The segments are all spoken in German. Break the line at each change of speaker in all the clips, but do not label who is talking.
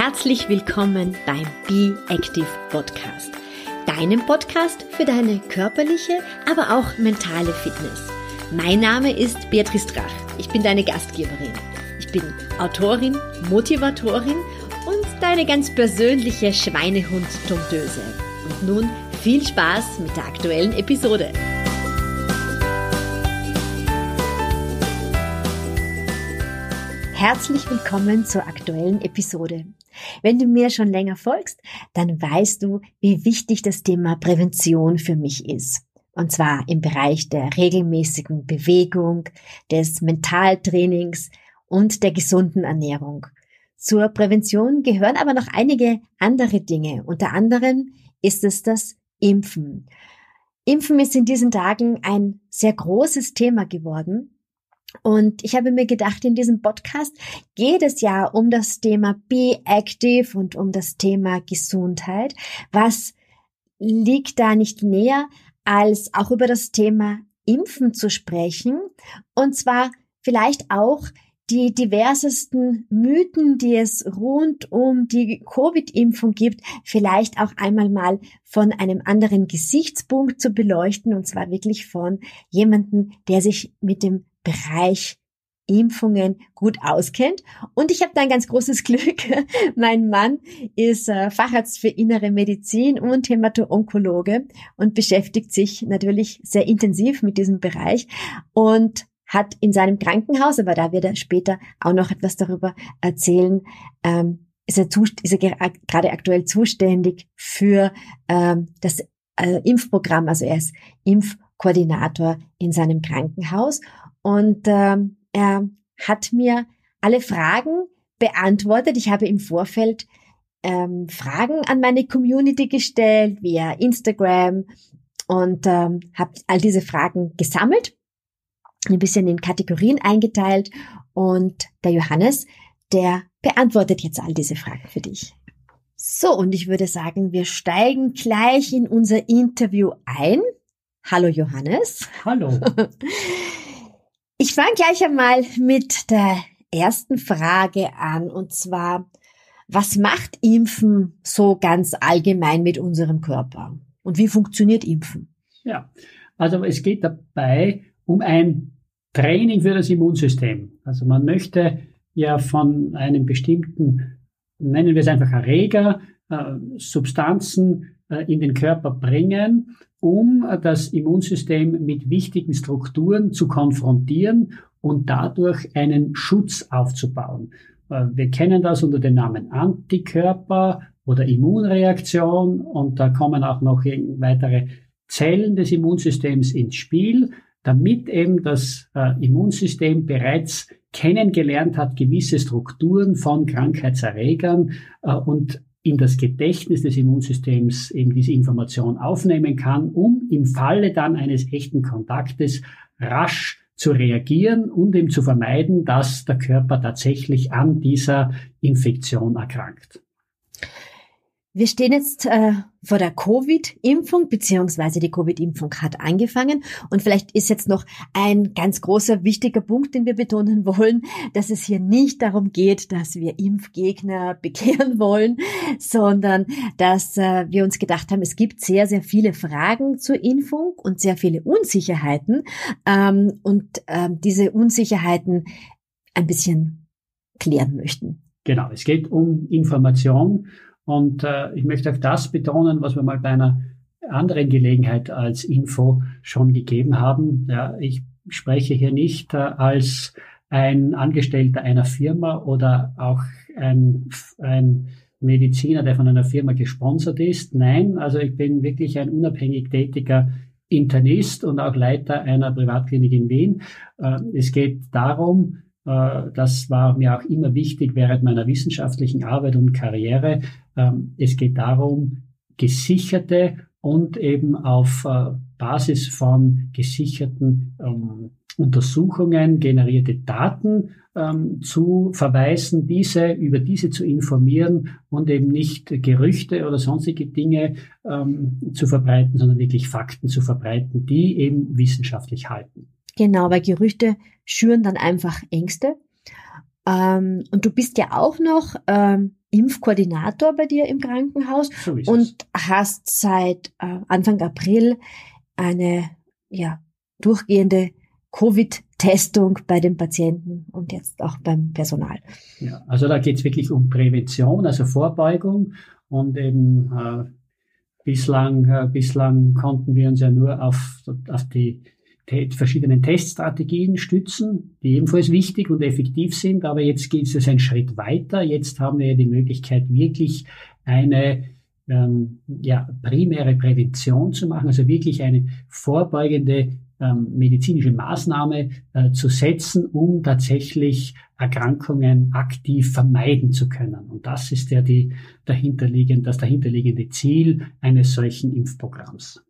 Herzlich willkommen beim Be Active Podcast, deinem Podcast für deine körperliche, aber auch mentale Fitness. Mein Name ist Beatrice Drach. Ich bin deine Gastgeberin. Ich bin Autorin, Motivatorin und deine ganz persönliche Schweinehund-Domptöse. Und nun viel Spaß mit der aktuellen Episode. Herzlich willkommen zur aktuellen Episode. Wenn du mir schon länger folgst, dann weißt du, wie wichtig das Thema Prävention für mich ist. Und zwar im Bereich der regelmäßigen Bewegung, des Mentaltrainings und der gesunden Ernährung. Zur Prävention gehören aber noch einige andere Dinge. Unter anderem ist es das Impfen. Impfen ist in diesen Tagen ein sehr großes Thema geworden. Und ich habe mir gedacht, in diesem Podcast geht es ja um das Thema Be Active und um das Thema Gesundheit. Was liegt da nicht näher, als auch über das Thema Impfen zu sprechen? Und zwar vielleicht auch die diversesten Mythen, die es rund um die Covid-Impfung gibt, vielleicht auch einmal mal von einem anderen Gesichtspunkt zu beleuchten, und zwar wirklich von jemandem, der sich mit dem Bereich Impfungen gut auskennt. Und ich habe da ein ganz großes Glück. mein Mann ist äh, Facharzt für innere Medizin und Hämato-Onkologe und beschäftigt sich natürlich sehr intensiv mit diesem Bereich und hat in seinem Krankenhaus, aber da wird er später auch noch etwas darüber erzählen, ähm, ist er, ist er gerade aktuell zuständig für ähm, das äh, Impfprogramm. Also er ist Impfkoordinator in seinem Krankenhaus und ähm, er hat mir alle Fragen beantwortet. Ich habe im Vorfeld ähm, Fragen an meine Community gestellt via Instagram und ähm, habe all diese Fragen gesammelt, ein bisschen in Kategorien eingeteilt und der Johannes, der beantwortet jetzt all diese Fragen für dich. So, und ich würde sagen, wir steigen gleich in unser Interview ein. Hallo Johannes.
Hallo.
Ich fange gleich einmal mit der ersten Frage an und zwar, was macht Impfen so ganz allgemein mit unserem Körper? Und wie funktioniert Impfen?
Ja, also es geht dabei um ein Training für das Immunsystem. Also man möchte ja von einem bestimmten, nennen wir es einfach Erreger, äh, Substanzen äh, in den Körper bringen, um das Immunsystem mit wichtigen Strukturen zu konfrontieren und dadurch einen Schutz aufzubauen. Äh, wir kennen das unter dem Namen Antikörper oder Immunreaktion und da kommen auch noch weitere Zellen des Immunsystems ins Spiel, damit eben das äh, Immunsystem bereits kennengelernt hat, gewisse Strukturen von Krankheitserregern äh, und in das Gedächtnis des Immunsystems eben diese Information aufnehmen kann, um im Falle dann eines echten Kontaktes rasch zu reagieren und eben zu vermeiden, dass der Körper tatsächlich an dieser Infektion erkrankt.
Wir stehen jetzt äh, vor der Covid-Impfung, beziehungsweise die Covid-Impfung hat angefangen. Und vielleicht ist jetzt noch ein ganz großer, wichtiger Punkt, den wir betonen wollen, dass es hier nicht darum geht, dass wir Impfgegner bekehren wollen, sondern dass äh, wir uns gedacht haben, es gibt sehr, sehr viele Fragen zur Impfung und sehr viele Unsicherheiten. Ähm, und ähm, diese Unsicherheiten ein bisschen klären möchten.
Genau, es geht um Information und äh, ich möchte auch das betonen, was wir mal bei einer anderen Gelegenheit als Info schon gegeben haben. Ja, ich spreche hier nicht äh, als ein Angestellter einer Firma oder auch ein, ein Mediziner, der von einer Firma gesponsert ist. Nein, also ich bin wirklich ein unabhängig tätiger Internist und auch Leiter einer Privatklinik in Wien. Äh, es geht darum, äh, das war mir auch immer wichtig während meiner wissenschaftlichen Arbeit und Karriere. Ähm, es geht darum, gesicherte und eben auf äh, Basis von gesicherten ähm, Untersuchungen generierte Daten ähm, zu verweisen, diese über diese zu informieren und eben nicht Gerüchte oder sonstige Dinge zu verbreiten, sondern wirklich Fakten zu verbreiten, die eben wissenschaftlich halten.
Genau, weil Gerüchte schüren dann einfach Ängste. Und du bist ja auch noch Impfkoordinator bei dir im Krankenhaus so und hast seit äh, Anfang April eine ja, durchgehende Covid-Testung bei den Patienten und jetzt auch beim Personal.
Ja, also da geht es wirklich um Prävention, also Vorbeugung und eben äh, bislang, äh, bislang konnten wir uns ja nur auf, auf die verschiedenen Teststrategien stützen, die ebenfalls wichtig und effektiv sind. Aber jetzt geht es einen Schritt weiter. Jetzt haben wir die Möglichkeit, wirklich eine ähm, ja, primäre Prävention zu machen, also wirklich eine vorbeugende ähm, medizinische Maßnahme äh, zu setzen, um tatsächlich Erkrankungen aktiv vermeiden zu können. Und das ist ja die dahinterliegende, das dahinterliegende Ziel eines solchen Impfprogramms.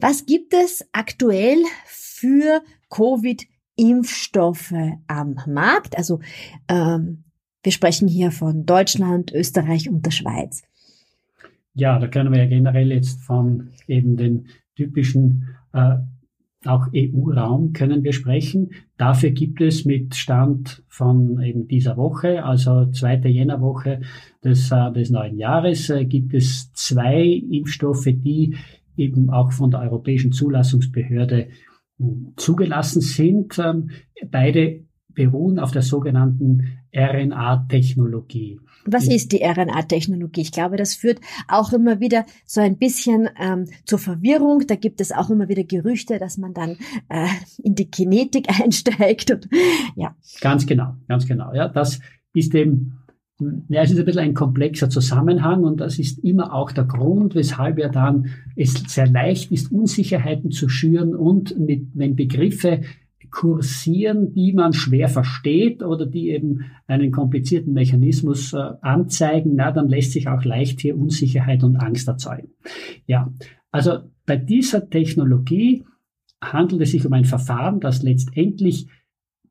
Was gibt es aktuell für Covid-Impfstoffe am Markt? Also ähm, wir sprechen hier von Deutschland, Österreich und der Schweiz.
Ja, da können wir ja generell jetzt von eben den typischen äh, auch EU-Raum können wir sprechen. Dafür gibt es mit Stand von eben dieser Woche, also zweite Jännerwoche des, äh, des neuen Jahres, äh, gibt es zwei Impfstoffe, die eben auch von der Europäischen Zulassungsbehörde hm, zugelassen sind. Ähm, beide beruhen auf der sogenannten RNA-Technologie.
Was ist die RNA-Technologie? Ich glaube, das führt auch immer wieder so ein bisschen ähm, zur Verwirrung. Da gibt es auch immer wieder Gerüchte, dass man dann äh, in die Kinetik einsteigt. Und, ja.
Ganz genau, ganz genau. Ja, das ist eben ja, es ist ein bisschen ein komplexer Zusammenhang und das ist immer auch der Grund, weshalb ja dann es sehr leicht ist, Unsicherheiten zu schüren und mit, wenn Begriffe kursieren, die man schwer versteht oder die eben einen komplizierten Mechanismus äh, anzeigen, na, dann lässt sich auch leicht hier Unsicherheit und Angst erzeugen. Ja, also bei dieser Technologie handelt es sich um ein Verfahren, das letztendlich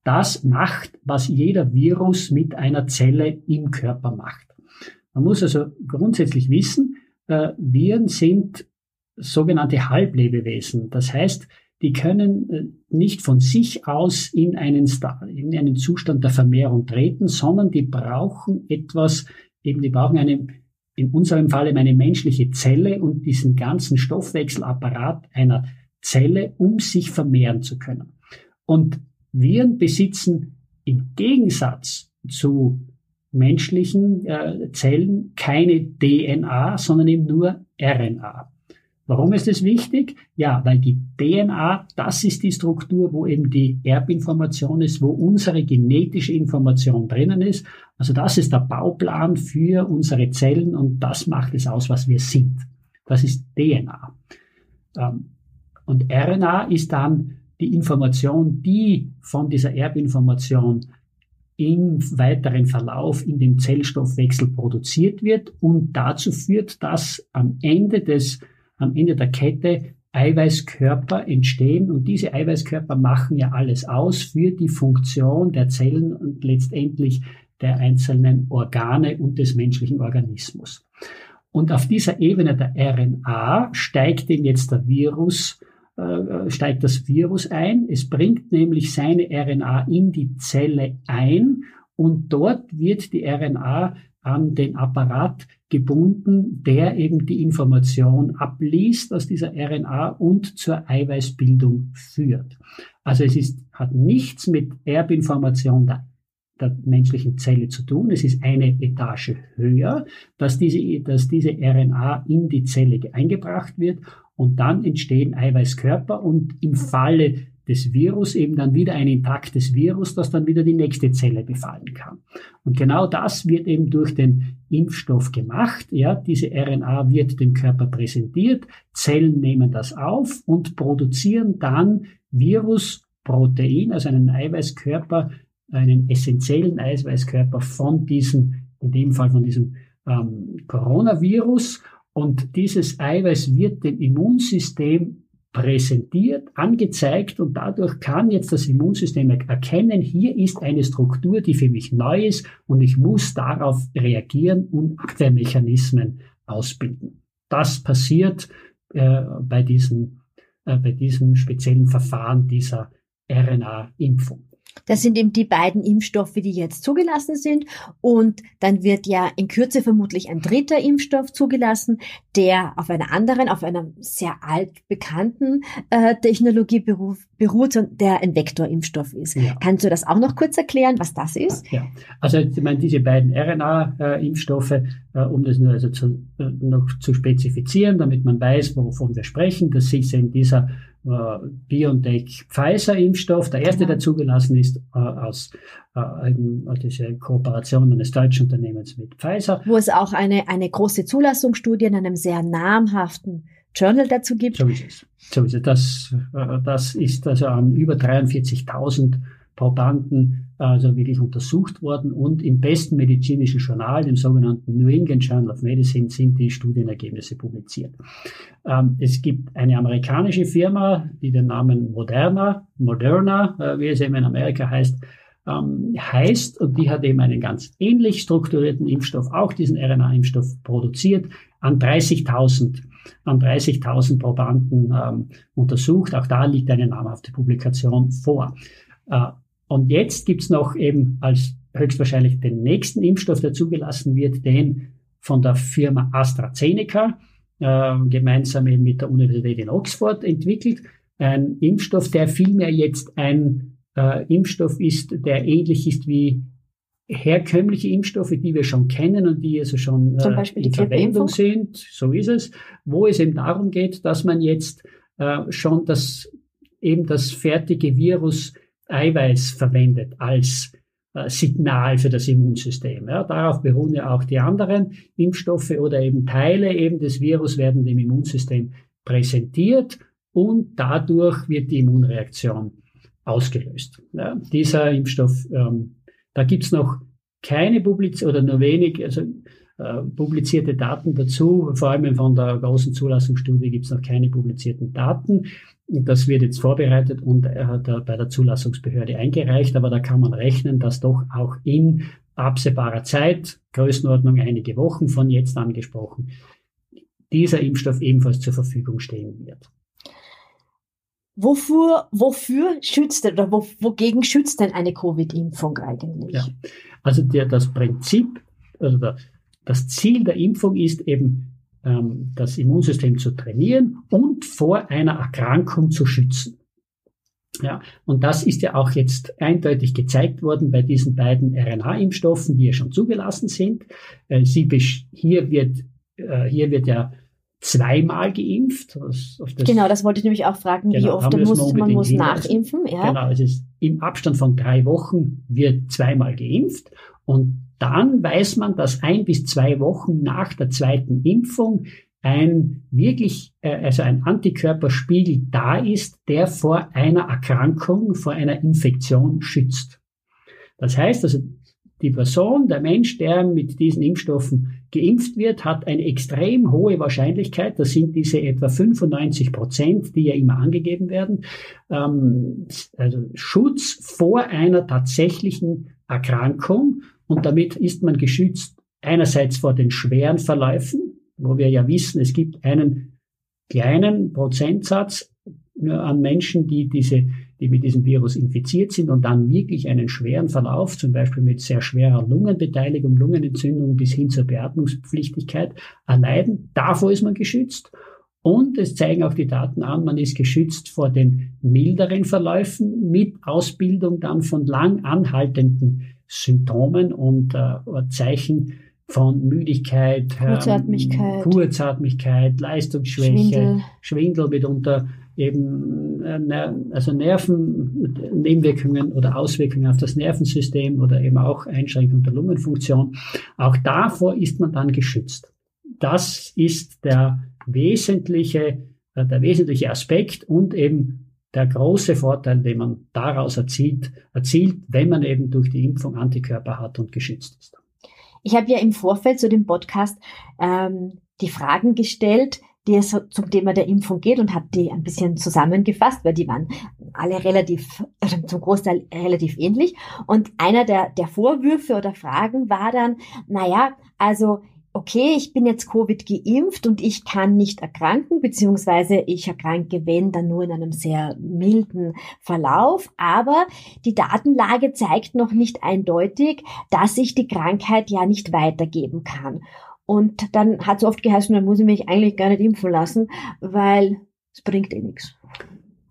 das macht, was jeder Virus mit einer Zelle im Körper macht. Man muss also grundsätzlich wissen, äh, Viren sind sogenannte Halblebewesen. Das heißt, die können äh, nicht von sich aus in einen, in einen Zustand der Vermehrung treten, sondern die brauchen etwas, eben die brauchen eine, in unserem Fall eine menschliche Zelle und diesen ganzen Stoffwechselapparat einer Zelle, um sich vermehren zu können. Und Viren besitzen im Gegensatz zu menschlichen äh, Zellen keine DNA, sondern eben nur RNA. Warum ist es wichtig? Ja, weil die DNA, das ist die Struktur, wo eben die Erbinformation ist, wo unsere genetische Information drinnen ist. Also das ist der Bauplan für unsere Zellen und das macht es aus, was wir sind. Das ist DNA. Ähm, und RNA ist dann die Information, die von dieser Erbinformation im weiteren Verlauf in dem Zellstoffwechsel produziert wird und dazu führt, dass am Ende des am Ende der Kette Eiweißkörper entstehen und diese Eiweißkörper machen ja alles aus für die Funktion der Zellen und letztendlich der einzelnen Organe und des menschlichen Organismus. Und auf dieser Ebene der RNA steigt denn jetzt der Virus, äh, steigt das Virus ein. Es bringt nämlich seine RNA in die Zelle ein und dort wird die RNA an den Apparat gebunden, der eben die Information abliest aus dieser RNA und zur Eiweißbildung führt. Also es ist, hat nichts mit Erbinformation der, der menschlichen Zelle zu tun. Es ist eine Etage höher, dass diese, dass diese RNA in die Zelle eingebracht wird und dann entstehen Eiweißkörper und im Falle des Virus eben dann wieder ein intaktes Virus, das dann wieder die nächste Zelle befallen kann. Und genau das wird eben durch den Impfstoff gemacht. Ja, diese RNA wird dem Körper präsentiert, Zellen nehmen das auf und produzieren dann Virusprotein, also einen Eiweißkörper, einen essentiellen Eiweißkörper von diesem, in dem Fall von diesem ähm, Coronavirus. Und dieses Eiweiß wird dem Immunsystem präsentiert, angezeigt und dadurch kann jetzt das Immunsystem erkennen, hier ist eine Struktur, die für mich neu ist und ich muss darauf reagieren und Abwehrmechanismen ausbilden. Das passiert äh, bei, diesem, äh, bei diesem speziellen Verfahren dieser RNA-Impfung.
Das sind eben die beiden Impfstoffe, die jetzt zugelassen sind. Und dann wird ja in Kürze vermutlich ein dritter Impfstoff zugelassen, der auf einer anderen, auf einer sehr altbekannten äh, Technologie beruht und der ein Vektorimpfstoff ist. Ja. Kannst du das auch noch kurz erklären, was das ist?
Ja, also ich meine, diese beiden RNA-Impfstoffe, äh, um das nur also zu, äh, noch zu spezifizieren, damit man weiß, wovon wir sprechen, das ist eben dieser äh, BioNTech-Pfizer-Impfstoff, der erste, genau. der zugelassen ist, äh, aus äh, eben, diese Kooperation eines deutschen Unternehmens mit Pfizer.
Wo es auch eine, eine große Zulassungsstudie in einem sehr namhaften Journal dazu gibt.
So ist es. So ist es. Das, äh, das ist also an über 43.000 Probanden also wirklich untersucht worden und im besten medizinischen Journal, dem sogenannten New England Journal of Medicine, sind die Studienergebnisse publiziert. Ähm, es gibt eine amerikanische Firma, die den Namen Moderna, Moderna, äh, wie es eben in Amerika heißt, ähm, heißt, und die hat eben einen ganz ähnlich strukturierten Impfstoff, auch diesen RNA-Impfstoff produziert, an 30.000 an 30.000 Probanden ähm, untersucht. Auch da liegt eine namhafte Publikation vor. Äh, und jetzt gibt's noch eben als höchstwahrscheinlich den nächsten Impfstoff, der zugelassen wird, den von der Firma AstraZeneca, äh, gemeinsam eben mit der Universität in Oxford entwickelt. Ein Impfstoff, der vielmehr jetzt ein äh, Impfstoff ist, der ähnlich ist wie herkömmliche Impfstoffe, die wir schon kennen und die also schon äh, in Verwendung sind, so ist es, wo es eben darum geht, dass man jetzt äh, schon das eben das fertige Virus Eiweiß verwendet als äh, Signal für das Immunsystem. Ja, darauf beruhen ja auch die anderen Impfstoffe oder eben Teile eben des Virus werden dem Immunsystem präsentiert und dadurch wird die Immunreaktion ausgelöst. Ja, dieser Impfstoff, ähm, da gibt's noch keine Publiz oder nur wenig, also äh, publizierte Daten dazu. Vor allem von der großen Zulassungsstudie gibt's noch keine publizierten Daten. Das wird jetzt vorbereitet und er hat bei der Zulassungsbehörde eingereicht, aber da kann man rechnen, dass doch auch in absehbarer Zeit, Größenordnung einige Wochen von jetzt angesprochen, dieser Impfstoff ebenfalls zur Verfügung stehen wird.
Wofür, wofür schützt oder wo, wogegen schützt denn eine Covid-Impfung eigentlich? Ja,
also der, das Prinzip, also der, das Ziel der Impfung ist eben ähm, das Immunsystem zu trainieren und vor einer Erkrankung zu schützen. Ja, und das ist ja auch jetzt eindeutig gezeigt worden bei diesen beiden RNA-Impfstoffen, die ja schon zugelassen sind. Äh, sie hier wird, äh, hier wird ja zweimal geimpft.
Das, das genau, das wollte ich nämlich auch fragen, genau, wie oft muss, man muss nachimpfen.
Ja. Genau, es ist im Abstand von drei Wochen wird zweimal geimpft und dann weiß man, dass ein bis zwei Wochen nach der zweiten Impfung ein wirklich, äh, also ein Antikörperspiegel da ist, der vor einer Erkrankung, vor einer Infektion schützt. Das heißt also, die Person, der Mensch, der mit diesen Impfstoffen geimpft wird, hat eine extrem hohe Wahrscheinlichkeit, das sind diese etwa 95 Prozent, die ja immer angegeben werden, ähm, also Schutz vor einer tatsächlichen Erkrankung und damit ist man geschützt einerseits vor den schweren Verläufen, wo wir ja wissen, es gibt einen kleinen Prozentsatz an Menschen, die diese, die mit diesem Virus infiziert sind und dann wirklich einen schweren Verlauf, zum Beispiel mit sehr schwerer Lungenbeteiligung, Lungenentzündung bis hin zur Beatmungspflichtigkeit erleiden. Davor ist man geschützt. Und es zeigen auch die Daten an, man ist geschützt vor den milderen Verläufen mit Ausbildung dann von lang anhaltenden Symptomen und äh, Zeichen von Müdigkeit,
Kurzatmigkeit,
ähm, Kurzatmigkeit Leistungsschwäche, Schwindel. Schwindel mitunter eben äh, also Nerven, Nebenwirkungen oder Auswirkungen auf das Nervensystem oder eben auch Einschränkung der Lungenfunktion. Auch davor ist man dann geschützt. Das ist der wesentliche, äh, der wesentliche Aspekt und eben der große Vorteil, den man daraus erzielt, erzielt, wenn man eben durch die Impfung Antikörper hat und geschützt ist.
Ich habe ja im Vorfeld zu dem Podcast ähm, die Fragen gestellt, die es zum Thema der Impfung geht und habe die ein bisschen zusammengefasst, weil die waren alle relativ, zum Großteil relativ ähnlich. Und einer der, der Vorwürfe oder Fragen war dann, naja, also okay, ich bin jetzt Covid geimpft und ich kann nicht erkranken, beziehungsweise ich erkranke, wenn, dann nur in einem sehr milden Verlauf. Aber die Datenlage zeigt noch nicht eindeutig, dass ich die Krankheit ja nicht weitergeben kann. Und dann hat es oft geheißen, dann muss ich mich eigentlich gar nicht impfen lassen, weil es bringt eh nichts.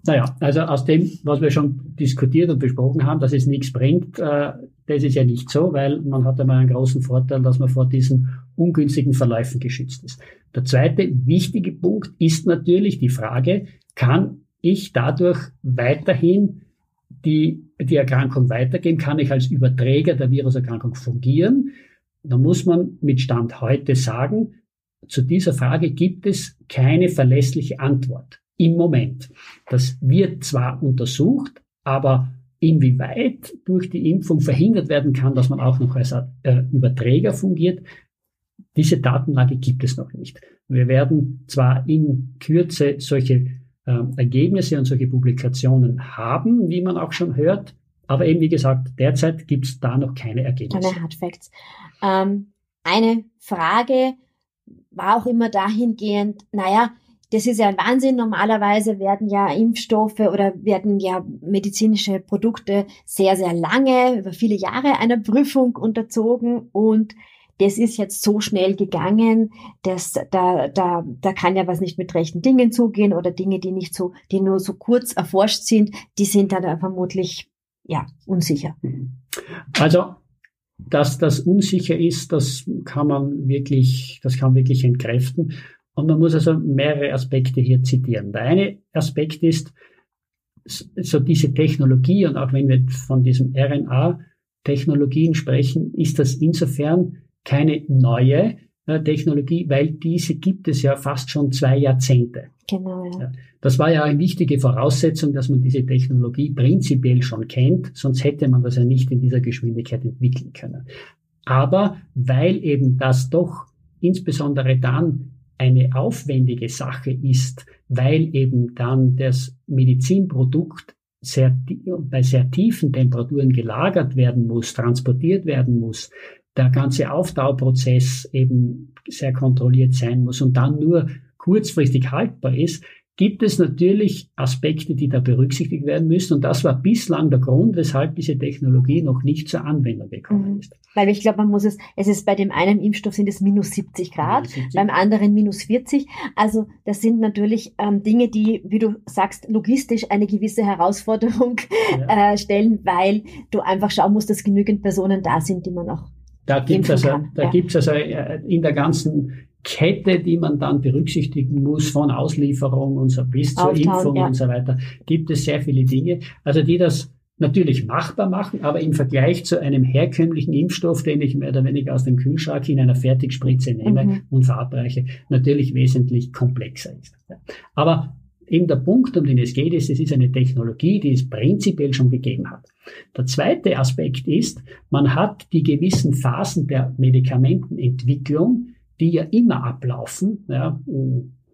Naja, also aus dem, was wir schon diskutiert und besprochen haben, dass es nichts bringt, äh, das ist ja nicht so, weil man hat einmal einen großen Vorteil, dass man vor diesen ungünstigen Verläufen geschützt ist. Der zweite wichtige Punkt ist natürlich die Frage, kann ich dadurch weiterhin die, die Erkrankung weitergeben? Kann ich als Überträger der Viruserkrankung fungieren? Da muss man mit Stand heute sagen, zu dieser Frage gibt es keine verlässliche Antwort im Moment. Das wird zwar untersucht, aber inwieweit durch die Impfung verhindert werden kann, dass man auch noch als äh, Überträger fungiert, diese Datenlage gibt es noch nicht. Wir werden zwar in Kürze solche äh, Ergebnisse und solche Publikationen haben, wie man auch schon hört, aber eben wie gesagt, derzeit gibt es da noch keine Ergebnisse.
Keine Hardfacts. Ähm, eine Frage war auch immer dahingehend, naja, das ist ja ein Wahnsinn. Normalerweise werden ja Impfstoffe oder werden ja medizinische Produkte sehr, sehr lange, über viele Jahre einer Prüfung unterzogen und das ist jetzt so schnell gegangen, dass da, da, da kann ja was nicht mit rechten Dingen zugehen oder Dinge, die nicht so, die nur so kurz erforscht sind, die sind dann vermutlich, ja, unsicher.
Also, dass das unsicher ist, das kann man wirklich, das kann wirklich entkräften. Und man muss also mehrere Aspekte hier zitieren. Der eine Aspekt ist, so diese Technologie, und auch wenn wir von diesen RNA-Technologien sprechen, ist das insofern keine neue äh, Technologie, weil diese gibt es ja fast schon zwei Jahrzehnte.
Genau, ja.
Das war ja eine wichtige Voraussetzung, dass man diese Technologie prinzipiell schon kennt, sonst hätte man das ja nicht in dieser Geschwindigkeit entwickeln können. Aber weil eben das doch insbesondere dann eine aufwendige Sache ist, weil eben dann das Medizinprodukt sehr, bei sehr tiefen Temperaturen gelagert werden muss, transportiert werden muss, der ganze Aufdauerprozess eben sehr kontrolliert sein muss und dann nur kurzfristig haltbar ist, gibt es natürlich Aspekte, die da berücksichtigt werden müssen. Und das war bislang der Grund, weshalb diese Technologie noch nicht zur Anwendung gekommen mhm. ist.
Weil ich glaube, man muss es, es ist bei dem einen Impfstoff sind es minus 70 Grad, minus 70. beim anderen minus 40. Also das sind natürlich ähm, Dinge, die, wie du sagst, logistisch eine gewisse Herausforderung ja. äh, stellen, weil du einfach schauen musst, dass genügend Personen da sind, die man auch
da gibt es also, da ja. gibt's also äh, in der ganzen Kette, die man dann berücksichtigen muss, von Auslieferung und so bis zur Auftauen, Impfung ja. und so weiter, gibt es sehr viele Dinge, also die das natürlich machbar machen, aber im Vergleich zu einem herkömmlichen Impfstoff, den ich mehr oder weniger aus dem Kühlschrank in einer Fertigspritze nehme mhm. und verabreiche, natürlich wesentlich komplexer ist. Aber eben der Punkt, um den es geht, ist, es ist eine Technologie, die es prinzipiell schon gegeben hat. Der zweite Aspekt ist, man hat die gewissen Phasen der Medikamentenentwicklung, die ja immer ablaufen. Ja,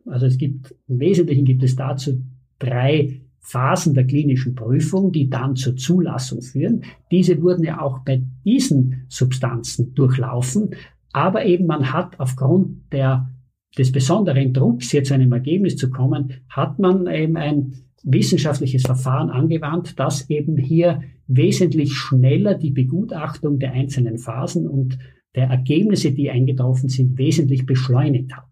also es gibt, im Wesentlichen gibt es dazu drei Phasen der klinischen Prüfung, die dann zur Zulassung führen. Diese wurden ja auch bei diesen Substanzen durchlaufen, aber eben man hat aufgrund der, des besonderen Drucks, hier zu einem Ergebnis zu kommen, hat man eben ein wissenschaftliches Verfahren angewandt, das eben hier wesentlich schneller die Begutachtung der einzelnen Phasen und der Ergebnisse, die eingetroffen sind, wesentlich beschleunigt hat.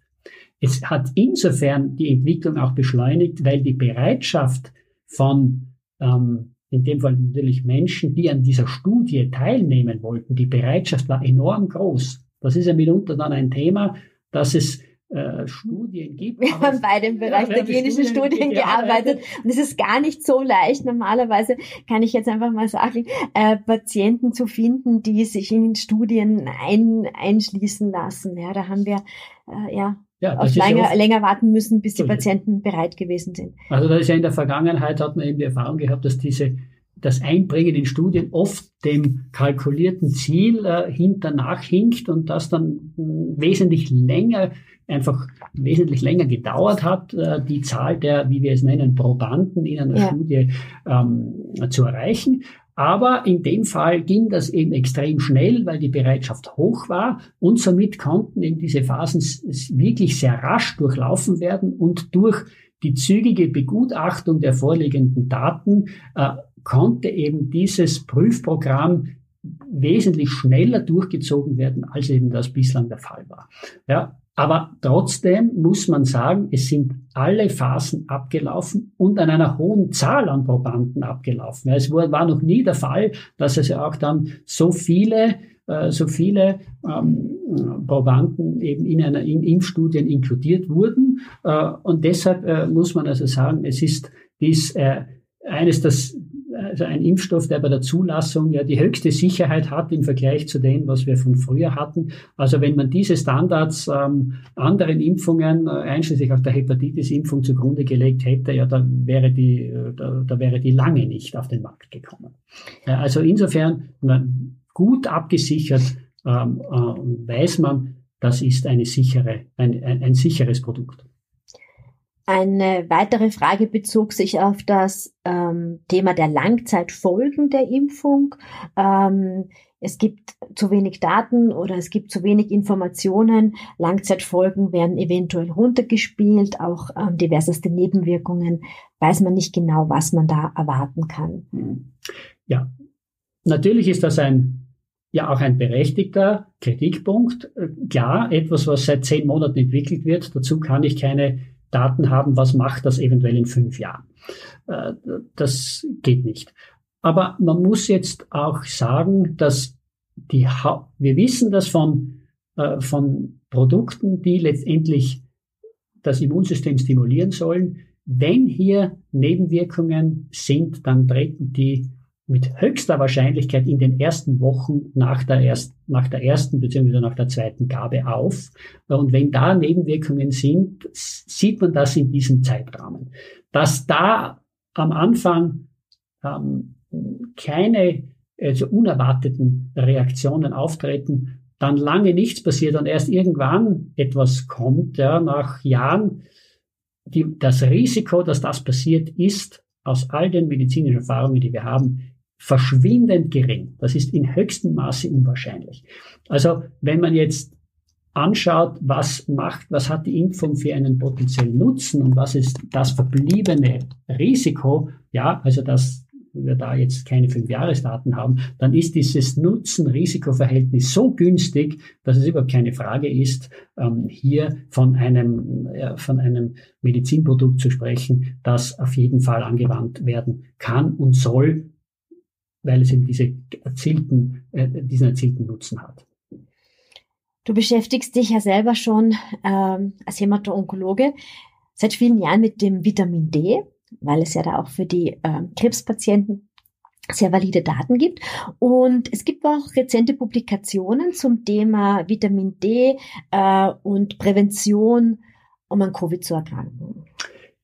Es hat insofern die Entwicklung auch beschleunigt, weil die Bereitschaft von, ähm, in dem Fall natürlich Menschen, die an dieser Studie teilnehmen wollten, die Bereitschaft war enorm groß. Das ist ja mitunter dann ein Thema, dass es äh, Studien gibt.
Wir haben beide im Bereich ja, der klinischen Studien, Studien gearbeitet und es ist gar nicht so leicht. Normalerweise kann ich jetzt einfach mal sagen, äh, Patienten zu finden, die sich in Studien ein, einschließen lassen. Ja, da haben wir äh, ja ja, auf länger, oft, länger warten müssen, bis die Patienten bereit gewesen sind.
Also da ist ja in der Vergangenheit hat man eben die Erfahrung gehabt, dass diese das Einbringen in Studien oft dem kalkulierten Ziel äh, hinter nachhinkt und das dann mh, wesentlich länger einfach wesentlich länger gedauert hat, äh, die Zahl der, wie wir es nennen, Probanden in einer ja. Studie ähm, zu erreichen. Aber in dem Fall ging das eben extrem schnell, weil die Bereitschaft hoch war und somit konnten eben diese Phasen wirklich sehr rasch durchlaufen werden und durch die zügige Begutachtung der vorliegenden Daten äh, konnte eben dieses Prüfprogramm wesentlich schneller durchgezogen werden, als eben das bislang der Fall war. Ja, aber trotzdem muss man sagen, es sind alle Phasen abgelaufen und an einer hohen Zahl an Probanden abgelaufen. Es war noch nie der Fall, dass es auch dann so viele, äh, so viele ähm, Probanden eben in einer in Impfstudien inkludiert wurden. Äh, und deshalb äh, muss man also sagen, es ist dies eines, das also ein Impfstoff, der bei der Zulassung ja die höchste Sicherheit hat im Vergleich zu dem, was wir von früher hatten. Also wenn man diese Standards ähm, anderen Impfungen, äh, einschließlich auch der Hepatitis-Impfung zugrunde gelegt hätte, ja, dann wäre die, äh, da, da wäre die lange nicht auf den Markt gekommen. Äh, also insofern gut abgesichert ähm, äh, weiß man, das ist eine sichere, ein, ein, ein sicheres Produkt.
Eine weitere Frage bezog sich auf das ähm, Thema der Langzeitfolgen der Impfung. Ähm, es gibt zu wenig Daten oder es gibt zu wenig Informationen. Langzeitfolgen werden eventuell runtergespielt, auch ähm, diverseste Nebenwirkungen. Weiß man nicht genau, was man da erwarten kann.
Ja, natürlich ist das ein ja auch ein berechtigter Kritikpunkt. Äh, klar, etwas, was seit zehn Monaten entwickelt wird. Dazu kann ich keine Daten haben, was macht das eventuell in fünf Jahren. Äh, das geht nicht. Aber man muss jetzt auch sagen, dass die, ha wir wissen das von, äh, von Produkten, die letztendlich das Immunsystem stimulieren sollen. Wenn hier Nebenwirkungen sind, dann treten die mit höchster Wahrscheinlichkeit in den ersten Wochen nach der, erst, nach der ersten bzw. nach der zweiten Gabe auf. Und wenn da Nebenwirkungen sind, sieht man das in diesem Zeitrahmen. Dass da am Anfang ähm, keine also unerwarteten Reaktionen auftreten, dann lange nichts passiert und erst irgendwann etwas kommt, ja, nach Jahren, die, das Risiko, dass das passiert, ist aus all den medizinischen Erfahrungen, die wir haben, verschwindend gering. Das ist in höchstem Maße unwahrscheinlich. Also wenn man jetzt anschaut, was macht, was hat die Impfung für einen potenziellen Nutzen und was ist das verbliebene Risiko, ja, also dass wir da jetzt keine Fünfjahresdaten haben, dann ist dieses Nutzen-Risiko-Verhältnis so günstig, dass es überhaupt keine Frage ist, ähm, hier von einem, von einem Medizinprodukt zu sprechen, das auf jeden Fall angewandt werden kann und soll, weil es eben diese erzielten, äh, diesen erzielten Nutzen hat.
Du beschäftigst dich ja selber schon ähm, als Hämato-Onkologe seit vielen Jahren mit dem Vitamin D, weil es ja da auch für die äh, Krebspatienten sehr valide Daten gibt. Und es gibt auch rezente Publikationen zum Thema Vitamin D äh, und Prävention, um an Covid zu erkranken.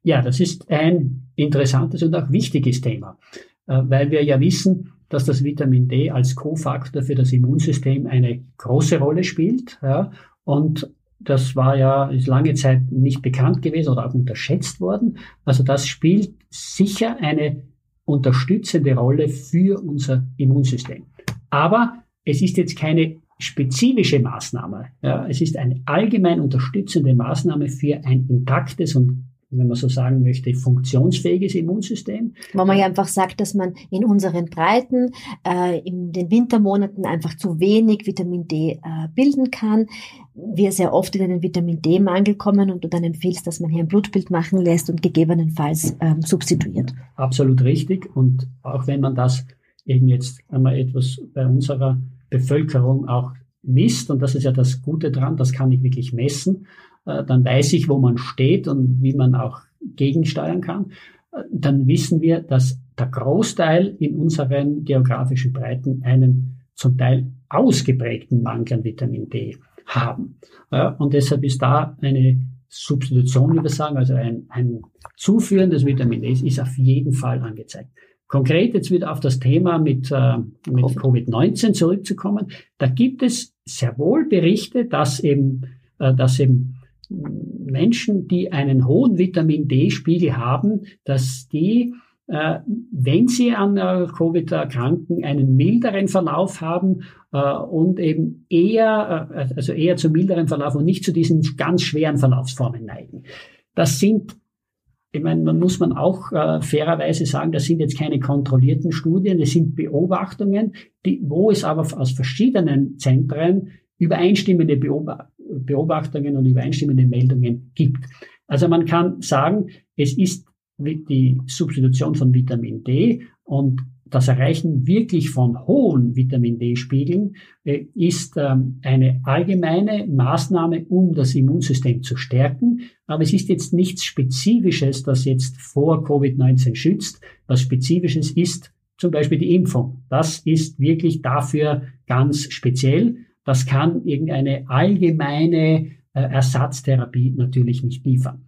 Ja, das ist ein interessantes und auch wichtiges Thema. Äh, weil wir ja wissen, dass das Vitamin D als Kofaktor für das Immunsystem eine große Rolle spielt. Ja, und das war ja ist lange Zeit nicht bekannt gewesen oder auch unterschätzt worden. Also das spielt sicher eine unterstützende Rolle für unser Immunsystem. Aber es ist jetzt keine spezifische Maßnahme. Ja, es ist eine allgemein unterstützende Maßnahme für ein intaktes und wenn man so sagen möchte, funktionsfähiges Immunsystem.
Wo man ja einfach sagt, dass man in unseren Breiten äh, in den Wintermonaten einfach zu wenig Vitamin D äh, bilden kann. Wir sehr oft in einen Vitamin D-Mangel kommen und du dann empfiehlst, dass man hier ein Blutbild machen lässt und gegebenenfalls ähm, substituiert.
Absolut richtig. Und auch wenn man das eben jetzt einmal etwas bei unserer Bevölkerung auch misst, und das ist ja das Gute dran, das kann ich wirklich messen, dann weiß ich, wo man steht und wie man auch gegensteuern kann. Äh, dann wissen wir, dass der Großteil in unseren geografischen Breiten einen zum Teil ausgeprägten Mangel an Vitamin D haben. Und deshalb ist da eine Substitution, wie wir sagen, also ein, ein Zuführen des Vitamin D ist auf jeden Fall angezeigt. Konkret jetzt wieder auf das Thema mit, äh, mit Covid-19 zurückzukommen. Da gibt es sehr wohl Berichte, dass eben, äh, dass eben Menschen, die einen hohen Vitamin D-Spiegel haben, dass die äh, wenn sie an äh, Covid erkranken, einen milderen Verlauf haben äh, und eben eher, äh, also eher zu milderen Verlauf und nicht zu diesen ganz schweren Verlaufsformen neigen. Das sind ich meine, man muss man auch äh, fairerweise sagen, das sind jetzt keine kontrollierten Studien, das sind Beobachtungen, die, wo es aber aus verschiedenen Zentren übereinstimmende Beobachtungen und übereinstimmende Meldungen gibt. Also man kann sagen, es ist die Substitution von Vitamin D und das Erreichen wirklich von hohen Vitamin D-Spiegeln äh, ist ähm, eine allgemeine Maßnahme, um das Immunsystem zu stärken. Aber es ist jetzt nichts Spezifisches, das jetzt vor Covid-19 schützt. Was Spezifisches ist zum Beispiel die Impfung. Das ist wirklich dafür ganz speziell. Das kann irgendeine allgemeine äh, Ersatztherapie natürlich nicht liefern.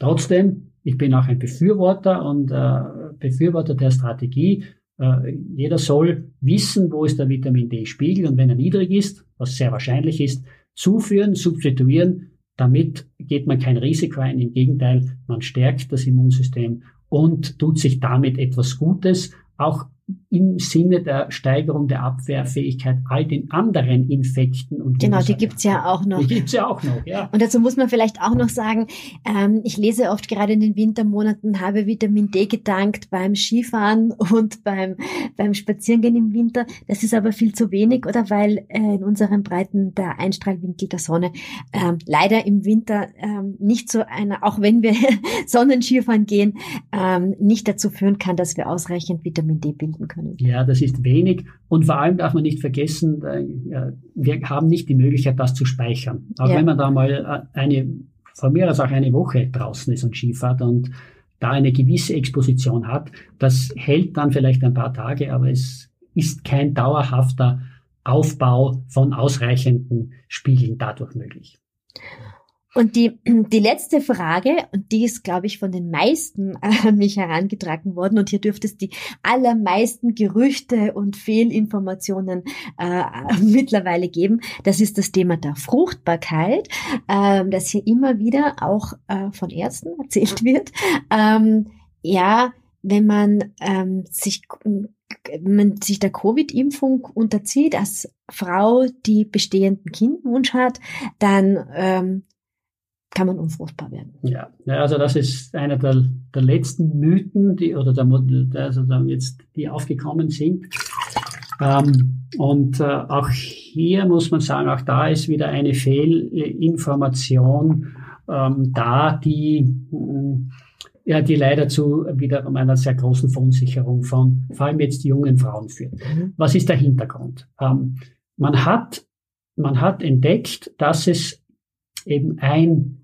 Trotzdem, ich bin auch ein Befürworter und äh, Befürworter der Strategie. Äh, jeder soll wissen, wo ist der Vitamin D-Spiegel und wenn er niedrig ist, was sehr wahrscheinlich ist, zuführen, substituieren. Damit geht man kein Risiko ein. Im Gegenteil, man stärkt das Immunsystem und tut sich damit etwas Gutes, auch im Sinne der Steigerung der Abwehrfähigkeit all den anderen Infekten und
Genau, die gibt's ja auch noch.
Die gibt's ja auch noch, ja.
Und dazu muss man vielleicht auch noch sagen, ähm, ich lese oft gerade in den Wintermonaten, habe Vitamin D gedankt beim Skifahren und beim, beim Spazierengehen im Winter. Das ist aber viel zu wenig, oder? Weil äh, in unseren Breiten der Einstrahlwinkel der Sonne ähm, leider im Winter ähm, nicht so einer, auch wenn wir Sonnenskifahren gehen, ähm, nicht dazu führen kann, dass wir ausreichend Vitamin D bilden finden können.
Ja, das ist wenig. Und vor allem darf man nicht vergessen, äh, wir haben nicht die Möglichkeit, das zu speichern. Auch ja. wenn man da mal äh, eine, von mir aus auch eine Woche draußen ist und Skifahrt und da eine gewisse Exposition hat, das hält dann vielleicht ein paar Tage, aber es ist kein dauerhafter Aufbau von ausreichenden Spiegeln dadurch möglich.
Und die, die letzte Frage, und die ist, glaube ich, von den meisten an mich herangetragen worden, und hier dürfte es die allermeisten Gerüchte und Fehlinformationen äh, mittlerweile geben, das ist das Thema der Fruchtbarkeit, äh, das hier immer wieder auch äh, von Ärzten erzählt wird. Ähm, ja, wenn man ähm, sich wenn man sich der Covid-Impfung unterzieht als Frau, die bestehenden Kinderwunsch hat, dann ähm, kann man unfruchtbar werden.
Ja, also das ist einer der, der letzten Mythen, die oder der, also dann jetzt die aufgekommen sind. Ähm, und äh, auch hier muss man sagen, auch da ist wieder eine Fehlinformation ähm, da, die äh, ja, die leider zu wiederum einer sehr großen Verunsicherung von vor allem jetzt jungen Frauen führt. Mhm. Was ist der Hintergrund? Ähm, man hat man hat entdeckt, dass es eben ein,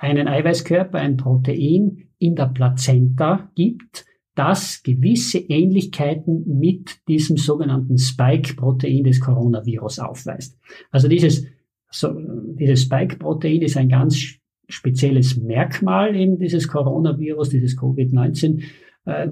einen Eiweißkörper, ein Protein in der Plazenta gibt, das gewisse Ähnlichkeiten mit diesem sogenannten Spike-Protein des Coronavirus aufweist. Also dieses, so, dieses Spike-Protein ist ein ganz spezielles Merkmal eben dieses Coronavirus, dieses Covid-19 äh,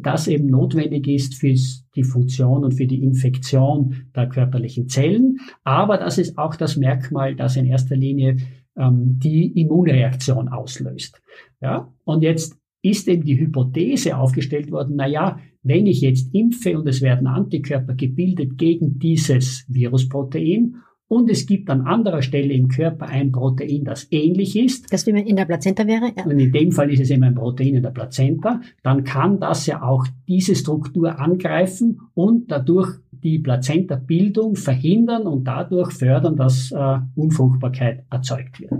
das eben notwendig ist für die Funktion und für die Infektion der körperlichen Zellen. Aber das ist auch das Merkmal, das in erster Linie ähm, die Immunreaktion auslöst. Ja? Und jetzt ist eben die Hypothese aufgestellt worden, na ja, wenn ich jetzt impfe und es werden Antikörper gebildet gegen dieses Virusprotein und es gibt an anderer Stelle im Körper ein Protein, das ähnlich ist.
Das wie man in der Plazenta wäre?
Ja. Und in dem Fall ist es eben ein Protein in der Plazenta. Dann kann das ja auch diese Struktur angreifen und dadurch die Plazenta-Bildung verhindern und dadurch fördern, dass äh, Unfruchtbarkeit erzeugt wird.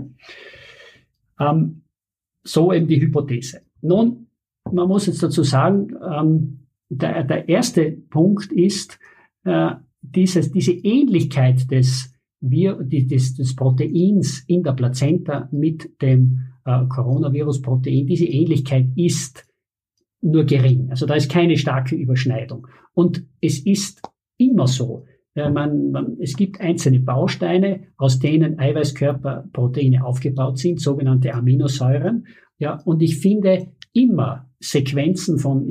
Ähm, so eben die Hypothese. Nun, man muss jetzt dazu sagen, ähm, der, der erste Punkt ist, äh, dieses, diese Ähnlichkeit des die, des, des Proteins in der Plazenta mit dem äh, Coronavirus-Protein, diese Ähnlichkeit ist nur gering. Also da ist keine starke Überschneidung. Und es ist immer so, man, man, es gibt einzelne Bausteine, aus denen Eiweißkörperproteine aufgebaut sind, sogenannte Aminosäuren. Ja, und ich finde immer Sequenzen von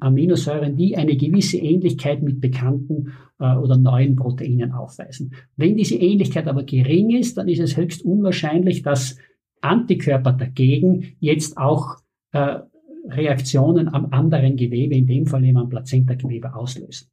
Aminosäuren, die eine gewisse Ähnlichkeit mit bekannten äh, oder neuen Proteinen aufweisen. Wenn diese Ähnlichkeit aber gering ist, dann ist es höchst unwahrscheinlich, dass Antikörper dagegen jetzt auch äh, Reaktionen am anderen Gewebe, in dem Fall eben am Plazentagewebe auslösen.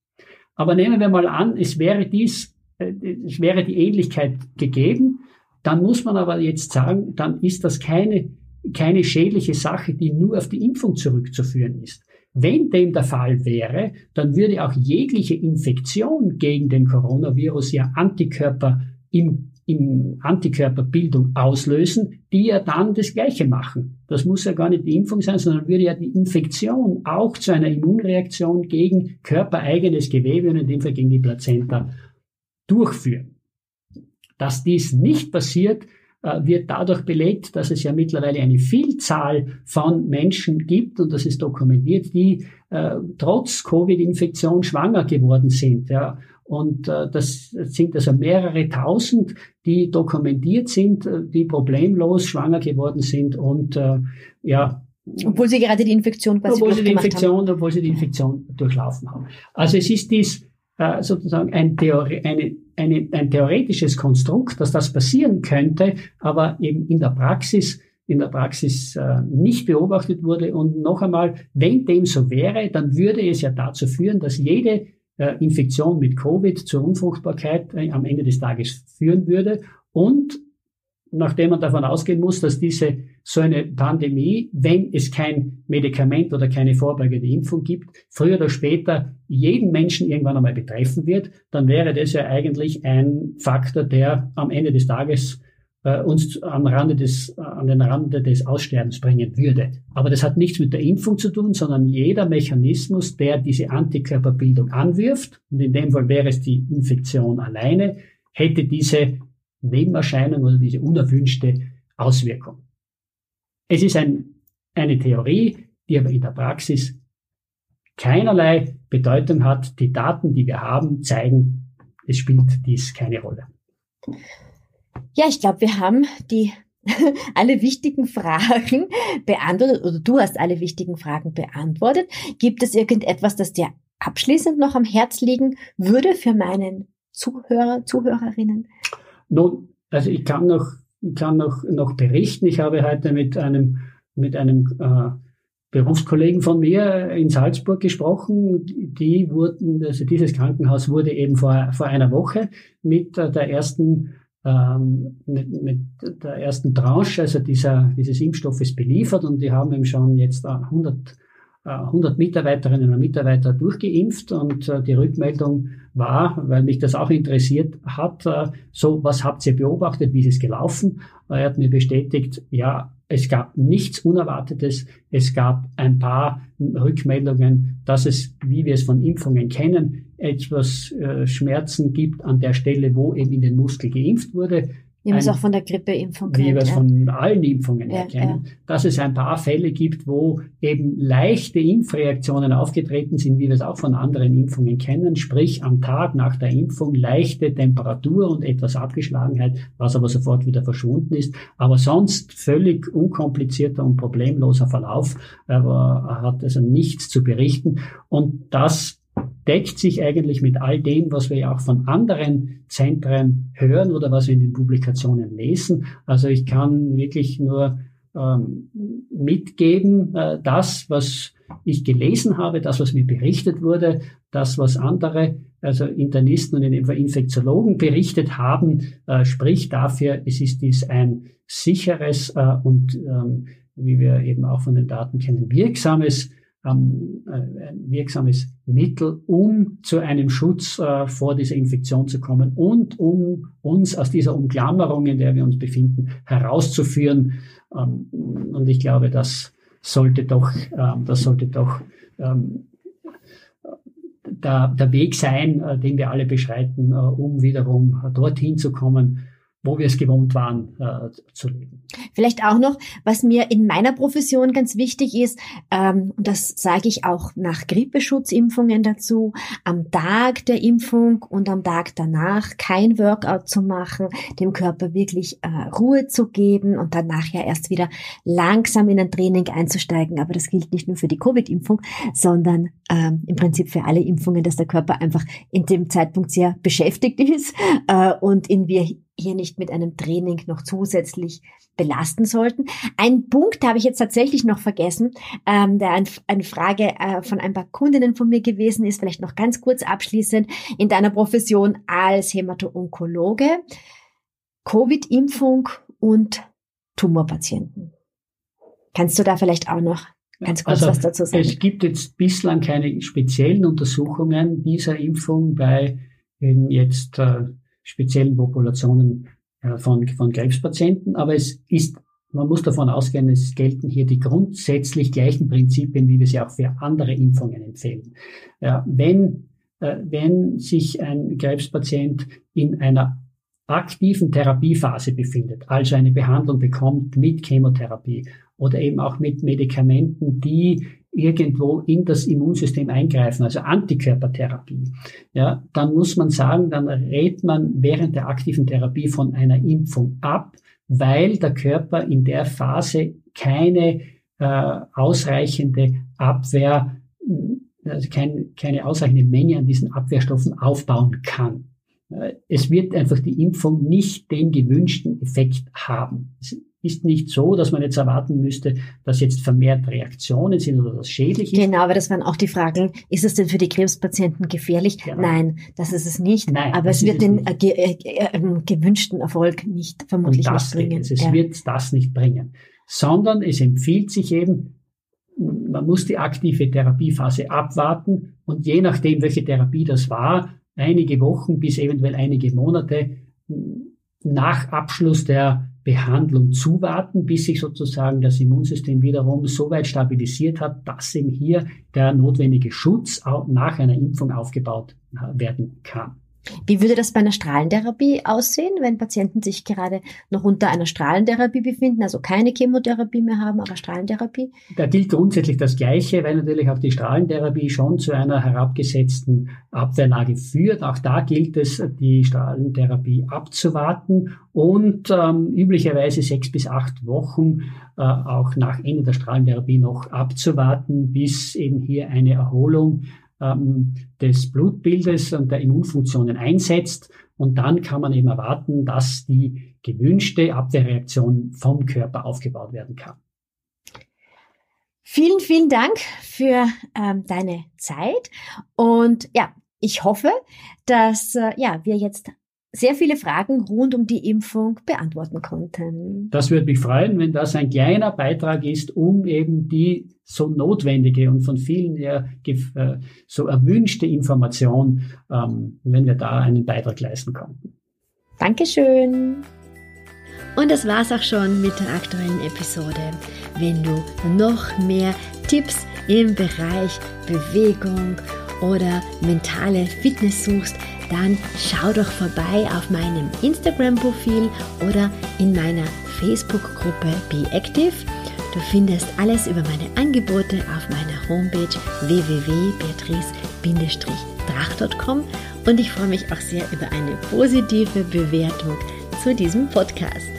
Aber nehmen wir mal an, es wäre dies, äh, es wäre die Ähnlichkeit gegeben, dann muss man aber jetzt sagen, dann ist das keine, keine schädliche Sache, die nur auf die Impfung zurückzuführen ist. Wenn dem der Fall wäre, dann würde auch jegliche Infektion gegen den Coronavirus ja Antikörper im, im Antikörperbildung auslösen, die ja dann das Gleiche machen. Das muss ja gar nicht die Impfung sein, sondern würde ja die Infektion auch zu einer Immunreaktion gegen körpereigenes Gewebe und in dem Fall gegen die Plazenta durchführen. Dass dies nicht passiert, äh, wird dadurch belegt, dass es ja mittlerweile eine Vielzahl von Menschen gibt, und das ist dokumentiert, die äh, trotz Covid-Infektion schwanger geworden sind. Ja. Und äh, das sind also mehrere tausend, die dokumentiert sind, äh, die problemlos schwanger geworden sind und äh, ja.
Obwohl sie gerade die Infektion
quasi obwohl sie die Infektion, haben. Obwohl sie die Infektion durchlaufen haben. Also es ist dies äh, sozusagen ein, Theorie, eine, eine, ein theoretisches Konstrukt, dass das passieren könnte, aber eben in der Praxis in der Praxis äh, nicht beobachtet wurde. Und noch einmal, wenn dem so wäre, dann würde es ja dazu führen, dass jede Infektion mit Covid zur Unfruchtbarkeit äh, am Ende des Tages führen würde. Und nachdem man davon ausgehen muss, dass diese so eine Pandemie, wenn es kein Medikament oder keine vorbeugende Impfung gibt, früher oder später jeden Menschen irgendwann einmal betreffen wird, dann wäre das ja eigentlich ein Faktor, der am Ende des Tages äh, uns am Rande des, an den Rande des Aussterbens bringen würde. Aber das hat nichts mit der Impfung zu tun, sondern jeder Mechanismus, der diese Antikörperbildung anwirft, und in dem Fall wäre es die Infektion alleine, hätte diese Nebenerscheinung oder diese unerwünschte Auswirkung. Es ist ein, eine Theorie, die aber in der Praxis keinerlei Bedeutung hat. Die Daten, die wir haben, zeigen, es spielt dies keine Rolle.
Ja, ich glaube, wir haben die alle wichtigen Fragen beantwortet oder du hast alle wichtigen Fragen beantwortet. Gibt es irgendetwas, das dir abschließend noch am Herz liegen würde für meinen Zuhörer, Zuhörerinnen?
Nun, also ich kann noch ich kann noch, noch berichten. Ich habe heute mit einem, mit einem äh, Berufskollegen von mir in Salzburg gesprochen. Die wurden, also dieses Krankenhaus wurde eben vor, vor einer Woche mit der ersten ähm, mit, mit der ersten Tranche, also dieser, dieses Impfstoffes beliefert und die haben eben schon jetzt 100 100 Mitarbeiterinnen und Mitarbeiter durchgeimpft und äh, die Rückmeldung war, weil mich das auch interessiert hat, äh, so, was habt ihr beobachtet, wie ist es gelaufen? Er hat mir bestätigt, ja, es gab nichts Unerwartetes. Es gab ein paar Rückmeldungen, dass es, wie wir es von Impfungen kennen, etwas äh, Schmerzen gibt an der Stelle, wo eben in den Muskel geimpft wurde.
Wie man es auch von der Grippeimpfung
kennt. Wie wir es ja. von allen Impfungen ja, erkennen, ja. dass es ein paar Fälle gibt, wo eben leichte Impfreaktionen aufgetreten sind, wie wir es auch von anderen Impfungen kennen, sprich am Tag nach der Impfung leichte Temperatur und etwas Abgeschlagenheit, was aber sofort wieder verschwunden ist. Aber sonst völlig unkomplizierter und problemloser Verlauf, aber hat also nichts zu berichten. Und das deckt sich eigentlich mit all dem, was wir ja auch von anderen Zentren hören oder was wir in den Publikationen lesen. Also ich kann wirklich nur ähm, mitgeben, äh, das, was ich gelesen habe, das, was mir berichtet wurde, das, was andere, also Internisten und Infektiologen berichtet haben, äh, spricht dafür, es ist dies ein sicheres äh, und, ähm, wie wir eben auch von den Daten kennen, wirksames ähm, äh, ein wirksames Mittel, um zu einem Schutz äh, vor dieser Infektion zu kommen und um uns aus dieser Umklammerung, in der wir uns befinden, herauszuführen. Ähm, und ich glaube, das sollte doch, ähm, das sollte doch ähm, der, der Weg sein, äh, den wir alle beschreiten, äh, um wiederum dorthin zu kommen, wo wir es gewohnt waren äh, zu leben.
Vielleicht auch noch, was mir in meiner Profession ganz wichtig ist, ähm, und das sage ich auch nach Grippeschutzimpfungen dazu, am Tag der Impfung und am Tag danach kein Workout zu machen, dem Körper wirklich äh, Ruhe zu geben und dann nachher erst wieder langsam in ein Training einzusteigen. Aber das gilt nicht nur für die Covid-Impfung, sondern ähm, im Prinzip für alle Impfungen, dass der Körper einfach in dem Zeitpunkt sehr beschäftigt ist äh, und in wir hier nicht mit einem Training noch zusätzlich belasten sollten. Ein Punkt habe ich jetzt tatsächlich noch vergessen, ähm, der ein, eine Frage äh, von ein paar Kundinnen von mir gewesen ist, vielleicht noch ganz kurz abschließend, in deiner Profession als Hämato-Onkologe, Covid-Impfung und Tumorpatienten. Kannst du da vielleicht auch noch ganz kurz
also,
was dazu sagen?
Es gibt jetzt bislang keine speziellen Untersuchungen dieser Impfung bei eben jetzt äh, speziellen Populationen äh, von, von Krebspatienten, aber es ist man muss davon ausgehen, es gelten hier die grundsätzlich gleichen Prinzipien, wie wir sie auch für andere Impfungen empfehlen. Ja, wenn, äh, wenn sich ein Krebspatient in einer aktiven Therapiephase befindet, also eine Behandlung bekommt mit Chemotherapie oder eben auch mit Medikamenten, die irgendwo in das Immunsystem eingreifen, also Antikörpertherapie, ja, dann muss man sagen, dann rät man während der aktiven Therapie von einer Impfung ab, weil der Körper in der Phase keine äh, ausreichende Abwehr, also kein, keine ausreichende Menge an diesen Abwehrstoffen aufbauen kann. Äh, es wird einfach die Impfung nicht den gewünschten Effekt haben. Ist nicht so, dass man jetzt erwarten müsste, dass jetzt vermehrt Reaktionen sind oder das schädlich ist.
Genau, aber das waren auch die Fragen, ist es denn für die Krebspatienten gefährlich? Ja. Nein, das ist es nicht. Nein, aber es wird den äh, ge äh, äh, gewünschten Erfolg nicht vermutlich nicht bringen.
Es, es ja. wird das nicht bringen, sondern es empfiehlt sich eben, man muss die aktive Therapiephase abwarten und je nachdem, welche Therapie das war, einige Wochen bis eventuell einige Monate nach Abschluss der Behandlung zuwarten, bis sich sozusagen das Immunsystem wiederum so weit stabilisiert hat, dass eben hier der notwendige Schutz auch nach einer Impfung aufgebaut werden kann.
Wie würde das bei einer Strahlentherapie aussehen, wenn Patienten sich gerade noch unter einer Strahlentherapie befinden, also keine Chemotherapie mehr haben, aber Strahlentherapie?
Da gilt grundsätzlich das Gleiche, weil natürlich auch die Strahlentherapie schon zu einer herabgesetzten Abwehrlage führt. Auch da gilt es, die Strahlentherapie abzuwarten und ähm, üblicherweise sechs bis acht Wochen äh, auch nach Ende der Strahlentherapie noch abzuwarten, bis eben hier eine Erholung ähm, des Blutbildes und der Immunfunktionen einsetzt. Und dann kann man eben erwarten, dass die gewünschte Abwehrreaktion vom Körper aufgebaut werden kann.
Vielen, vielen Dank für ähm, deine Zeit. Und ja, ich hoffe, dass äh, ja, wir jetzt sehr viele Fragen rund um die Impfung beantworten konnten.
Das würde mich freuen, wenn das ein kleiner Beitrag ist, um eben die so notwendige und von vielen ja äh, so erwünschte Information, ähm, wenn wir da einen Beitrag leisten konnten.
Dankeschön. Und das war's auch schon mit der aktuellen Episode. Wenn du noch mehr Tipps im Bereich Bewegung oder mentale Fitness suchst, dann schau doch vorbei auf meinem Instagram-Profil oder in meiner Facebook-Gruppe Be Active. Du findest alles über meine Angebote auf meiner Homepage www.beatrice-drach.com und ich freue mich auch sehr über eine positive Bewertung zu diesem Podcast.